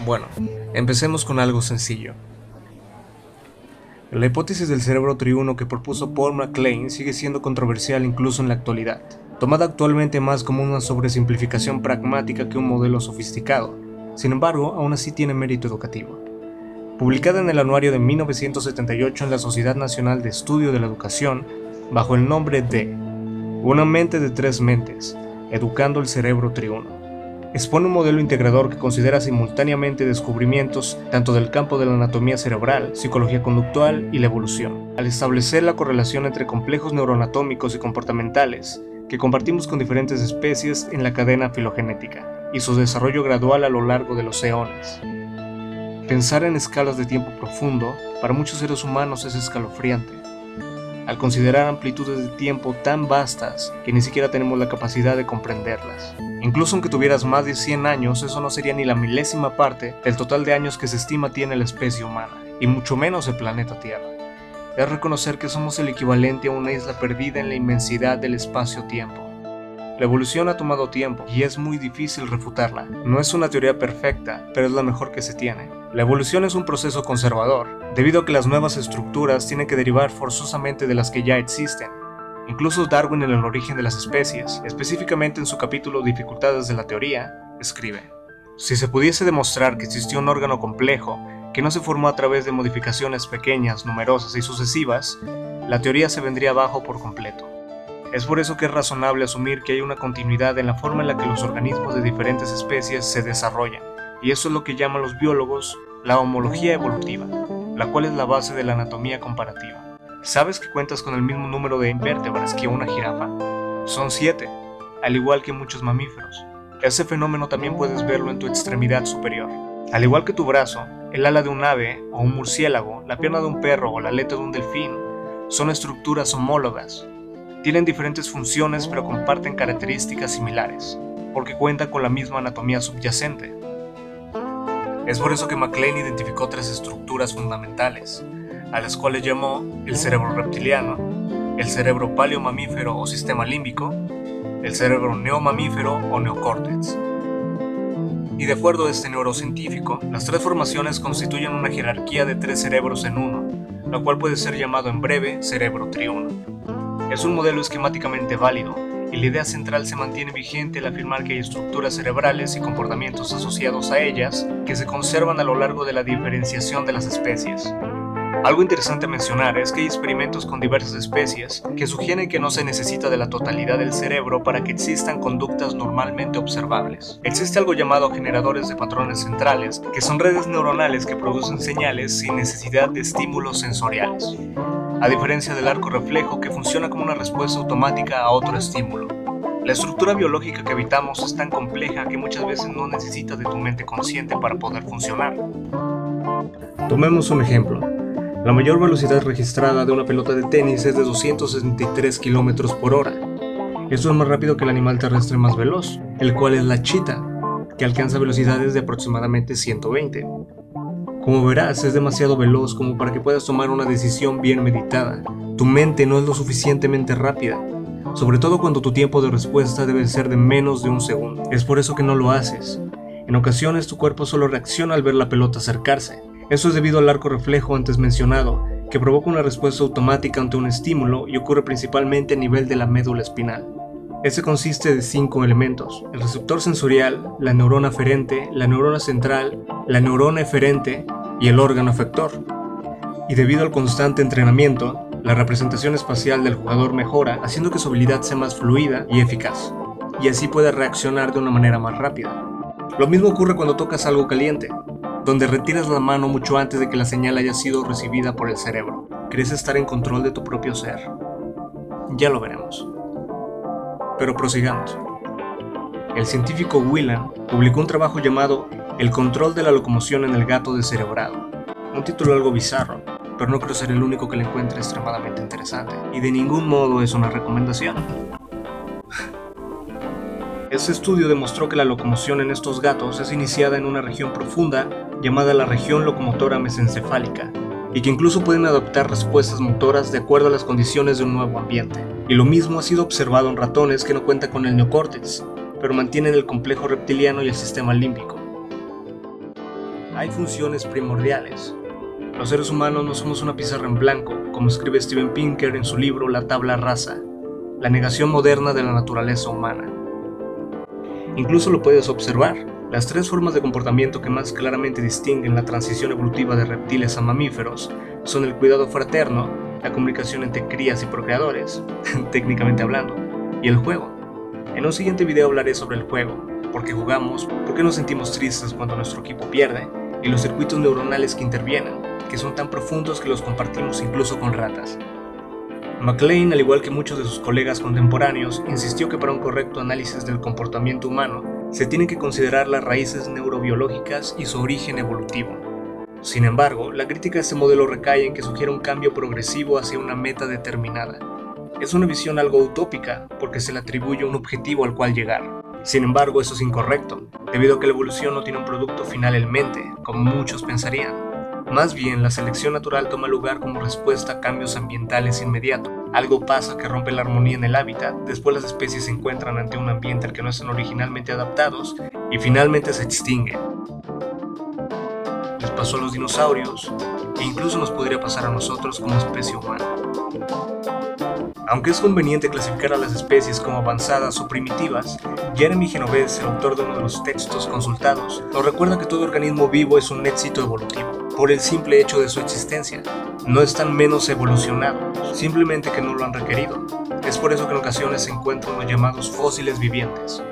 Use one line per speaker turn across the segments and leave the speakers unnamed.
Bueno, empecemos con algo sencillo. La hipótesis del cerebro triuno que propuso Paul MacLean sigue siendo controversial incluso en la actualidad, tomada actualmente más como una sobresimplificación pragmática que un modelo sofisticado. Sin embargo, aún así tiene mérito educativo. Publicada en el anuario de 1978 en la Sociedad Nacional de Estudio de la Educación, bajo el nombre de Una mente de tres mentes, educando el cerebro triuno expone un modelo integrador que considera simultáneamente descubrimientos tanto del campo de la anatomía cerebral, psicología conductual y la evolución, al establecer la correlación entre complejos neuroanatómicos y comportamentales que compartimos con diferentes especies en la cadena filogenética y su desarrollo gradual a lo largo de los eones. Pensar en escalas de tiempo profundo para muchos seres humanos es escalofriante, al considerar amplitudes de tiempo tan vastas que ni siquiera tenemos la capacidad de comprenderlas. Incluso aunque tuvieras más de 100 años, eso no sería ni la milésima parte del total de años que se estima tiene la especie humana, y mucho menos el planeta Tierra. Es reconocer que somos el equivalente a una isla perdida en la inmensidad del espacio-tiempo. La evolución ha tomado tiempo y es muy difícil refutarla. No es una teoría perfecta, pero es la mejor que se tiene. La evolución es un proceso conservador, debido a que las nuevas estructuras tienen que derivar forzosamente de las que ya existen, Incluso Darwin en el origen de las especies, específicamente en su capítulo Dificultades de la teoría, escribe, Si se pudiese demostrar que existió un órgano complejo que no se formó a través de modificaciones pequeñas, numerosas y sucesivas, la teoría se vendría abajo por completo. Es por eso que es razonable asumir que hay una continuidad en la forma en la que los organismos de diferentes especies se desarrollan, y eso es lo que llaman los biólogos la homología evolutiva, la cual es la base de la anatomía comparativa. ¿Sabes que cuentas con el mismo número de vértebras que una jirafa? Son siete, al igual que muchos mamíferos. Ese fenómeno también puedes verlo en tu extremidad superior. Al igual que tu brazo, el ala de un ave o un murciélago, la pierna de un perro o la aleta de un delfín, son estructuras homólogas. Tienen diferentes funciones pero comparten características similares, porque cuentan con la misma anatomía subyacente. Es por eso que MacLean identificó tres estructuras fundamentales, a las cuales llamó el cerebro reptiliano, el cerebro paleomamífero o sistema límbico, el cerebro neomamífero o neocórtex. Y de acuerdo a este neurocientífico, las tres formaciones constituyen una jerarquía de tres cerebros en uno, lo cual puede ser llamado en breve cerebro triuno. Es un modelo esquemáticamente válido, y la idea central se mantiene vigente al afirmar que hay estructuras cerebrales y comportamientos asociados a ellas que se conservan a lo largo de la diferenciación de las especies. Algo interesante mencionar es que hay experimentos con diversas especies que sugieren que no se necesita de la totalidad del cerebro para que existan conductas normalmente observables. Existe algo llamado generadores de patrones centrales, que son redes neuronales que producen señales sin necesidad de estímulos sensoriales, a diferencia del arco reflejo que funciona como una respuesta automática a otro estímulo. La estructura biológica que habitamos es tan compleja que muchas veces no necesita de tu mente consciente para poder funcionar. Tomemos un ejemplo. La mayor velocidad registrada de una pelota de tenis es de 263 km por hora. Esto es más rápido que el animal terrestre más veloz, el cual es la chita, que alcanza velocidades de aproximadamente 120. Como verás, es demasiado veloz como para que puedas tomar una decisión bien meditada. Tu mente no es lo suficientemente rápida, sobre todo cuando tu tiempo de respuesta debe ser de menos de un segundo. Es por eso que no lo haces. En ocasiones tu cuerpo solo reacciona al ver la pelota acercarse, eso es debido al arco reflejo antes mencionado, que provoca una respuesta automática ante un estímulo y ocurre principalmente a nivel de la médula espinal. Este consiste de cinco elementos, el receptor sensorial, la neurona aferente, la neurona central, la neurona eferente y el órgano efector. Y debido al constante entrenamiento, la representación espacial del jugador mejora, haciendo que su habilidad sea más fluida y eficaz, y así pueda reaccionar de una manera más rápida. Lo mismo ocurre cuando tocas algo caliente donde retiras la mano mucho antes de que la señal haya sido recibida por el cerebro. ¿Crees estar en control de tu propio ser? Ya lo veremos. Pero prosigamos. El científico Whelan publicó un trabajo llamado El control de la locomoción en el gato descerebrado. Un título algo bizarro, pero no creo ser el único que le encuentre extremadamente interesante, y de ningún modo es una recomendación. Este estudio demostró que la locomoción en estos gatos es iniciada en una región profunda llamada la región locomotora mesencefálica, y que incluso pueden adoptar respuestas motoras de acuerdo a las condiciones de un nuevo ambiente. Y lo mismo ha sido observado en ratones que no cuentan con el neocórtex, pero mantienen el complejo reptiliano y el sistema límbico. Hay funciones primordiales. Los seres humanos no somos una pizarra en blanco, como escribe Steven Pinker en su libro La tabla rasa, la negación moderna de la naturaleza humana. Incluso lo puedes observar. Las tres formas de comportamiento que más claramente distinguen la transición evolutiva de reptiles a mamíferos son el cuidado fraterno, la comunicación entre crías y procreadores, técnicamente hablando, y el juego. En un siguiente video hablaré sobre el juego, por qué jugamos, por qué nos sentimos tristes cuando nuestro equipo pierde, y los circuitos neuronales que intervienen, que son tan profundos que los compartimos incluso con ratas. McLean, al igual que muchos de sus colegas contemporáneos, insistió que para un correcto análisis del comportamiento humano se tienen que considerar las raíces neurobiológicas y su origen evolutivo. Sin embargo, la crítica a este modelo recae en que sugiere un cambio progresivo hacia una meta determinada. Es una visión algo utópica porque se le atribuye un objetivo al cual llegar. Sin embargo, eso es incorrecto, debido a que la evolución no tiene un producto final en mente, como muchos pensarían. Más bien, la selección natural toma lugar como respuesta a cambios ambientales inmediatos. Algo pasa que rompe la armonía en el hábitat, después las especies se encuentran ante un ambiente al que no están originalmente adaptados y finalmente se extinguen. Les pasó a los dinosaurios e incluso nos podría pasar a nosotros como especie humana. Aunque es conveniente clasificar a las especies como avanzadas o primitivas, Jeremy Genovese, el autor de uno de los textos consultados, nos recuerda que todo organismo vivo es un éxito evolutivo por el simple hecho de su existencia. No están menos evolucionados, simplemente que no lo han requerido. Es por eso que en ocasiones se encuentran los llamados fósiles vivientes.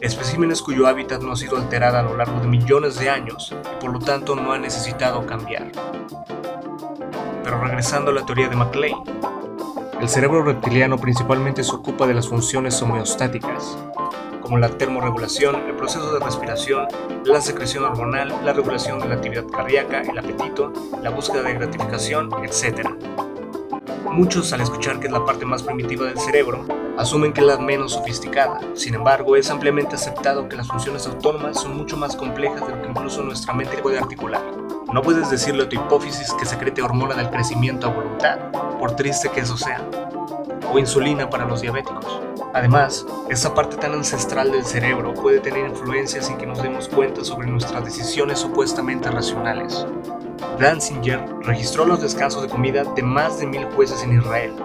Especímenes cuyo hábitat no ha sido alterado a lo largo de millones de años y por lo tanto no ha necesitado cambiar. Pero regresando a la teoría de MacLean, el cerebro reptiliano principalmente se ocupa de las funciones homeostáticas, como la termorregulación, el proceso de respiración, la secreción hormonal, la regulación de la actividad cardíaca, el apetito, la búsqueda de gratificación, etc. Muchos, al escuchar que es la parte más primitiva del cerebro, asumen que es la menos sofisticada. Sin embargo, es ampliamente aceptado que las funciones autónomas son mucho más complejas de lo que incluso nuestra mente puede articular. No puedes decirle a tu hipófisis que secrete hormona del crecimiento a voluntad, por triste que eso sea, o insulina para los diabéticos. Además, esa parte tan ancestral del cerebro puede tener influencia sin que nos demos cuenta sobre nuestras decisiones supuestamente racionales. Danzinger registró los descansos de comida de más de mil jueces en Israel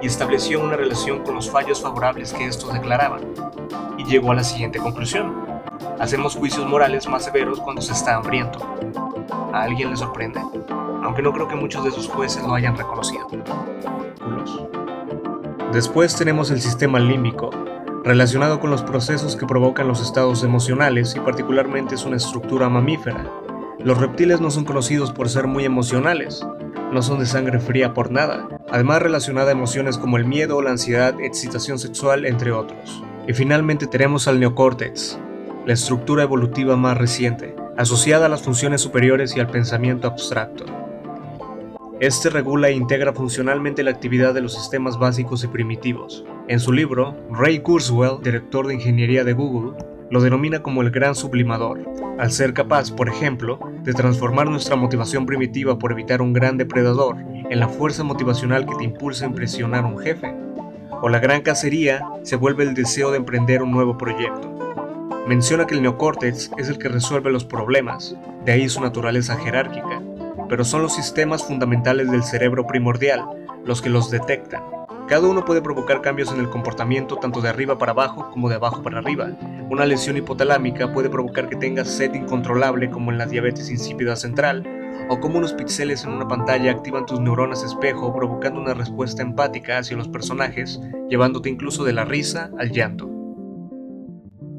y estableció una relación con los fallos favorables que estos declaraban, y llegó a la siguiente conclusión. Hacemos juicios morales más severos cuando se está hambriento. ¿A alguien le sorprende? Aunque no creo que muchos de esos jueces lo hayan reconocido. Después tenemos el sistema límbico, relacionado con los procesos que provocan los estados emocionales y particularmente es una estructura mamífera. Los reptiles no son conocidos por ser muy emocionales, no son de sangre fría por nada, además relacionada a emociones como el miedo, la ansiedad, excitación sexual, entre otros. Y finalmente tenemos al neocórtex, la estructura evolutiva más reciente, asociada a las funciones superiores y al pensamiento abstracto. Este regula e integra funcionalmente la actividad de los sistemas básicos y primitivos. En su libro, Ray Kurzweil, director de ingeniería de Google, lo denomina como el gran sublimador, al ser capaz, por ejemplo, de transformar nuestra motivación primitiva por evitar un gran depredador en la fuerza motivacional que te impulsa a impresionar a un jefe. O la gran cacería se vuelve el deseo de emprender un nuevo proyecto. Menciona que el neocórtex es el que resuelve los problemas, de ahí su naturaleza jerárquica, pero son los sistemas fundamentales del cerebro primordial los que los detectan. Cada uno puede provocar cambios en el comportamiento tanto de arriba para abajo como de abajo para arriba. Una lesión hipotalámica puede provocar que tengas sed incontrolable como en la diabetes insípida central, o como unos píxeles en una pantalla activan tus neuronas espejo provocando una respuesta empática hacia los personajes, llevándote incluso de la risa al llanto.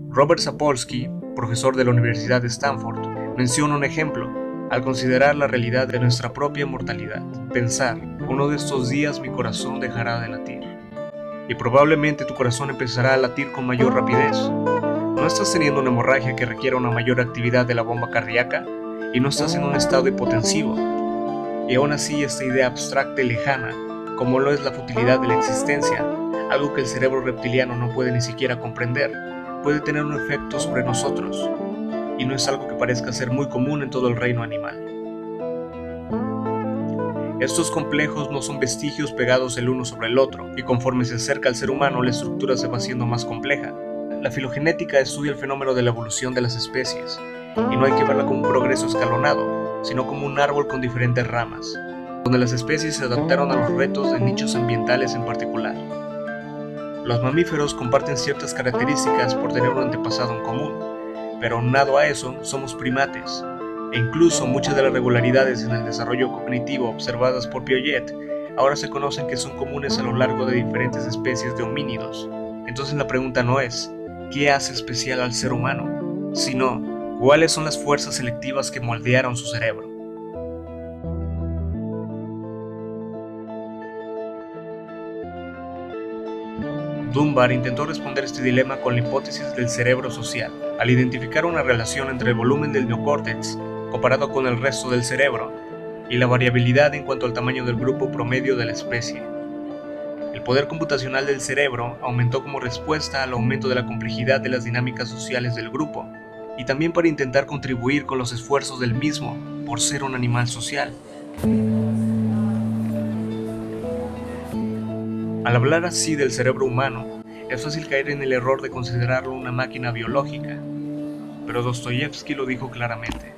Robert Sapolsky, profesor de la Universidad de Stanford, menciona un ejemplo al considerar la realidad de nuestra propia mortalidad. Pensar, uno de estos días mi corazón dejará de latir. Y probablemente tu corazón empezará a latir con mayor rapidez. No estás teniendo una hemorragia que requiera una mayor actividad de la bomba cardíaca y no estás en un estado hipotensivo. Y aún así esta idea abstracta y lejana, como lo es la futilidad de la existencia, algo que el cerebro reptiliano no puede ni siquiera comprender, puede tener un efecto sobre nosotros, y no es algo que parezca ser muy común en todo el reino animal. Estos complejos no son vestigios pegados el uno sobre el otro, y conforme se acerca al ser humano la estructura se va haciendo más compleja. La filogenética estudia el fenómeno de la evolución de las especies, y no hay que verla como un progreso escalonado, sino como un árbol con diferentes ramas, donde las especies se adaptaron a los retos de nichos ambientales en particular. Los mamíferos comparten ciertas características por tener un antepasado en común, pero aunado a eso somos primates, e incluso muchas de las regularidades en el desarrollo cognitivo observadas por Piaget ahora se conocen que son comunes a lo largo de diferentes especies de homínidos. Entonces la pregunta no es, ¿qué hace especial al ser humano? Sino, ¿cuáles son las fuerzas selectivas que moldearon su cerebro? Dunbar intentó responder este dilema con la hipótesis del cerebro social, al identificar una relación entre el volumen del neocórtex comparado con el resto del cerebro y la variabilidad en cuanto al tamaño del grupo promedio de la especie. El poder computacional del cerebro aumentó como respuesta al aumento de la complejidad de las dinámicas sociales del grupo, y también para intentar contribuir con los esfuerzos del mismo por ser un animal social. Al hablar así del cerebro humano, es fácil caer en el error de considerarlo una máquina biológica, pero Dostoyevsky lo dijo claramente.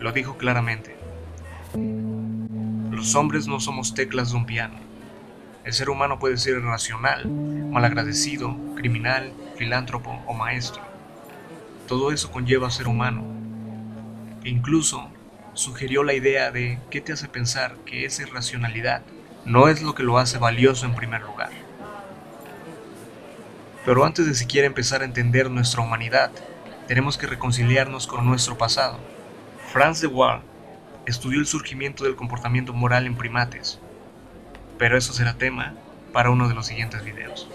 Lo dijo claramente. Los hombres no somos teclas de un piano. El ser humano puede ser irracional, malagradecido, criminal, filántropo o maestro. Todo eso conlleva ser humano. E incluso sugirió la idea de qué te hace pensar que esa irracionalidad no es lo que lo hace valioso en primer lugar. Pero antes de siquiera empezar a entender nuestra humanidad, tenemos que reconciliarnos con nuestro pasado. Franz de Waal estudió el surgimiento del comportamiento moral en primates, pero eso será tema para uno de los siguientes videos.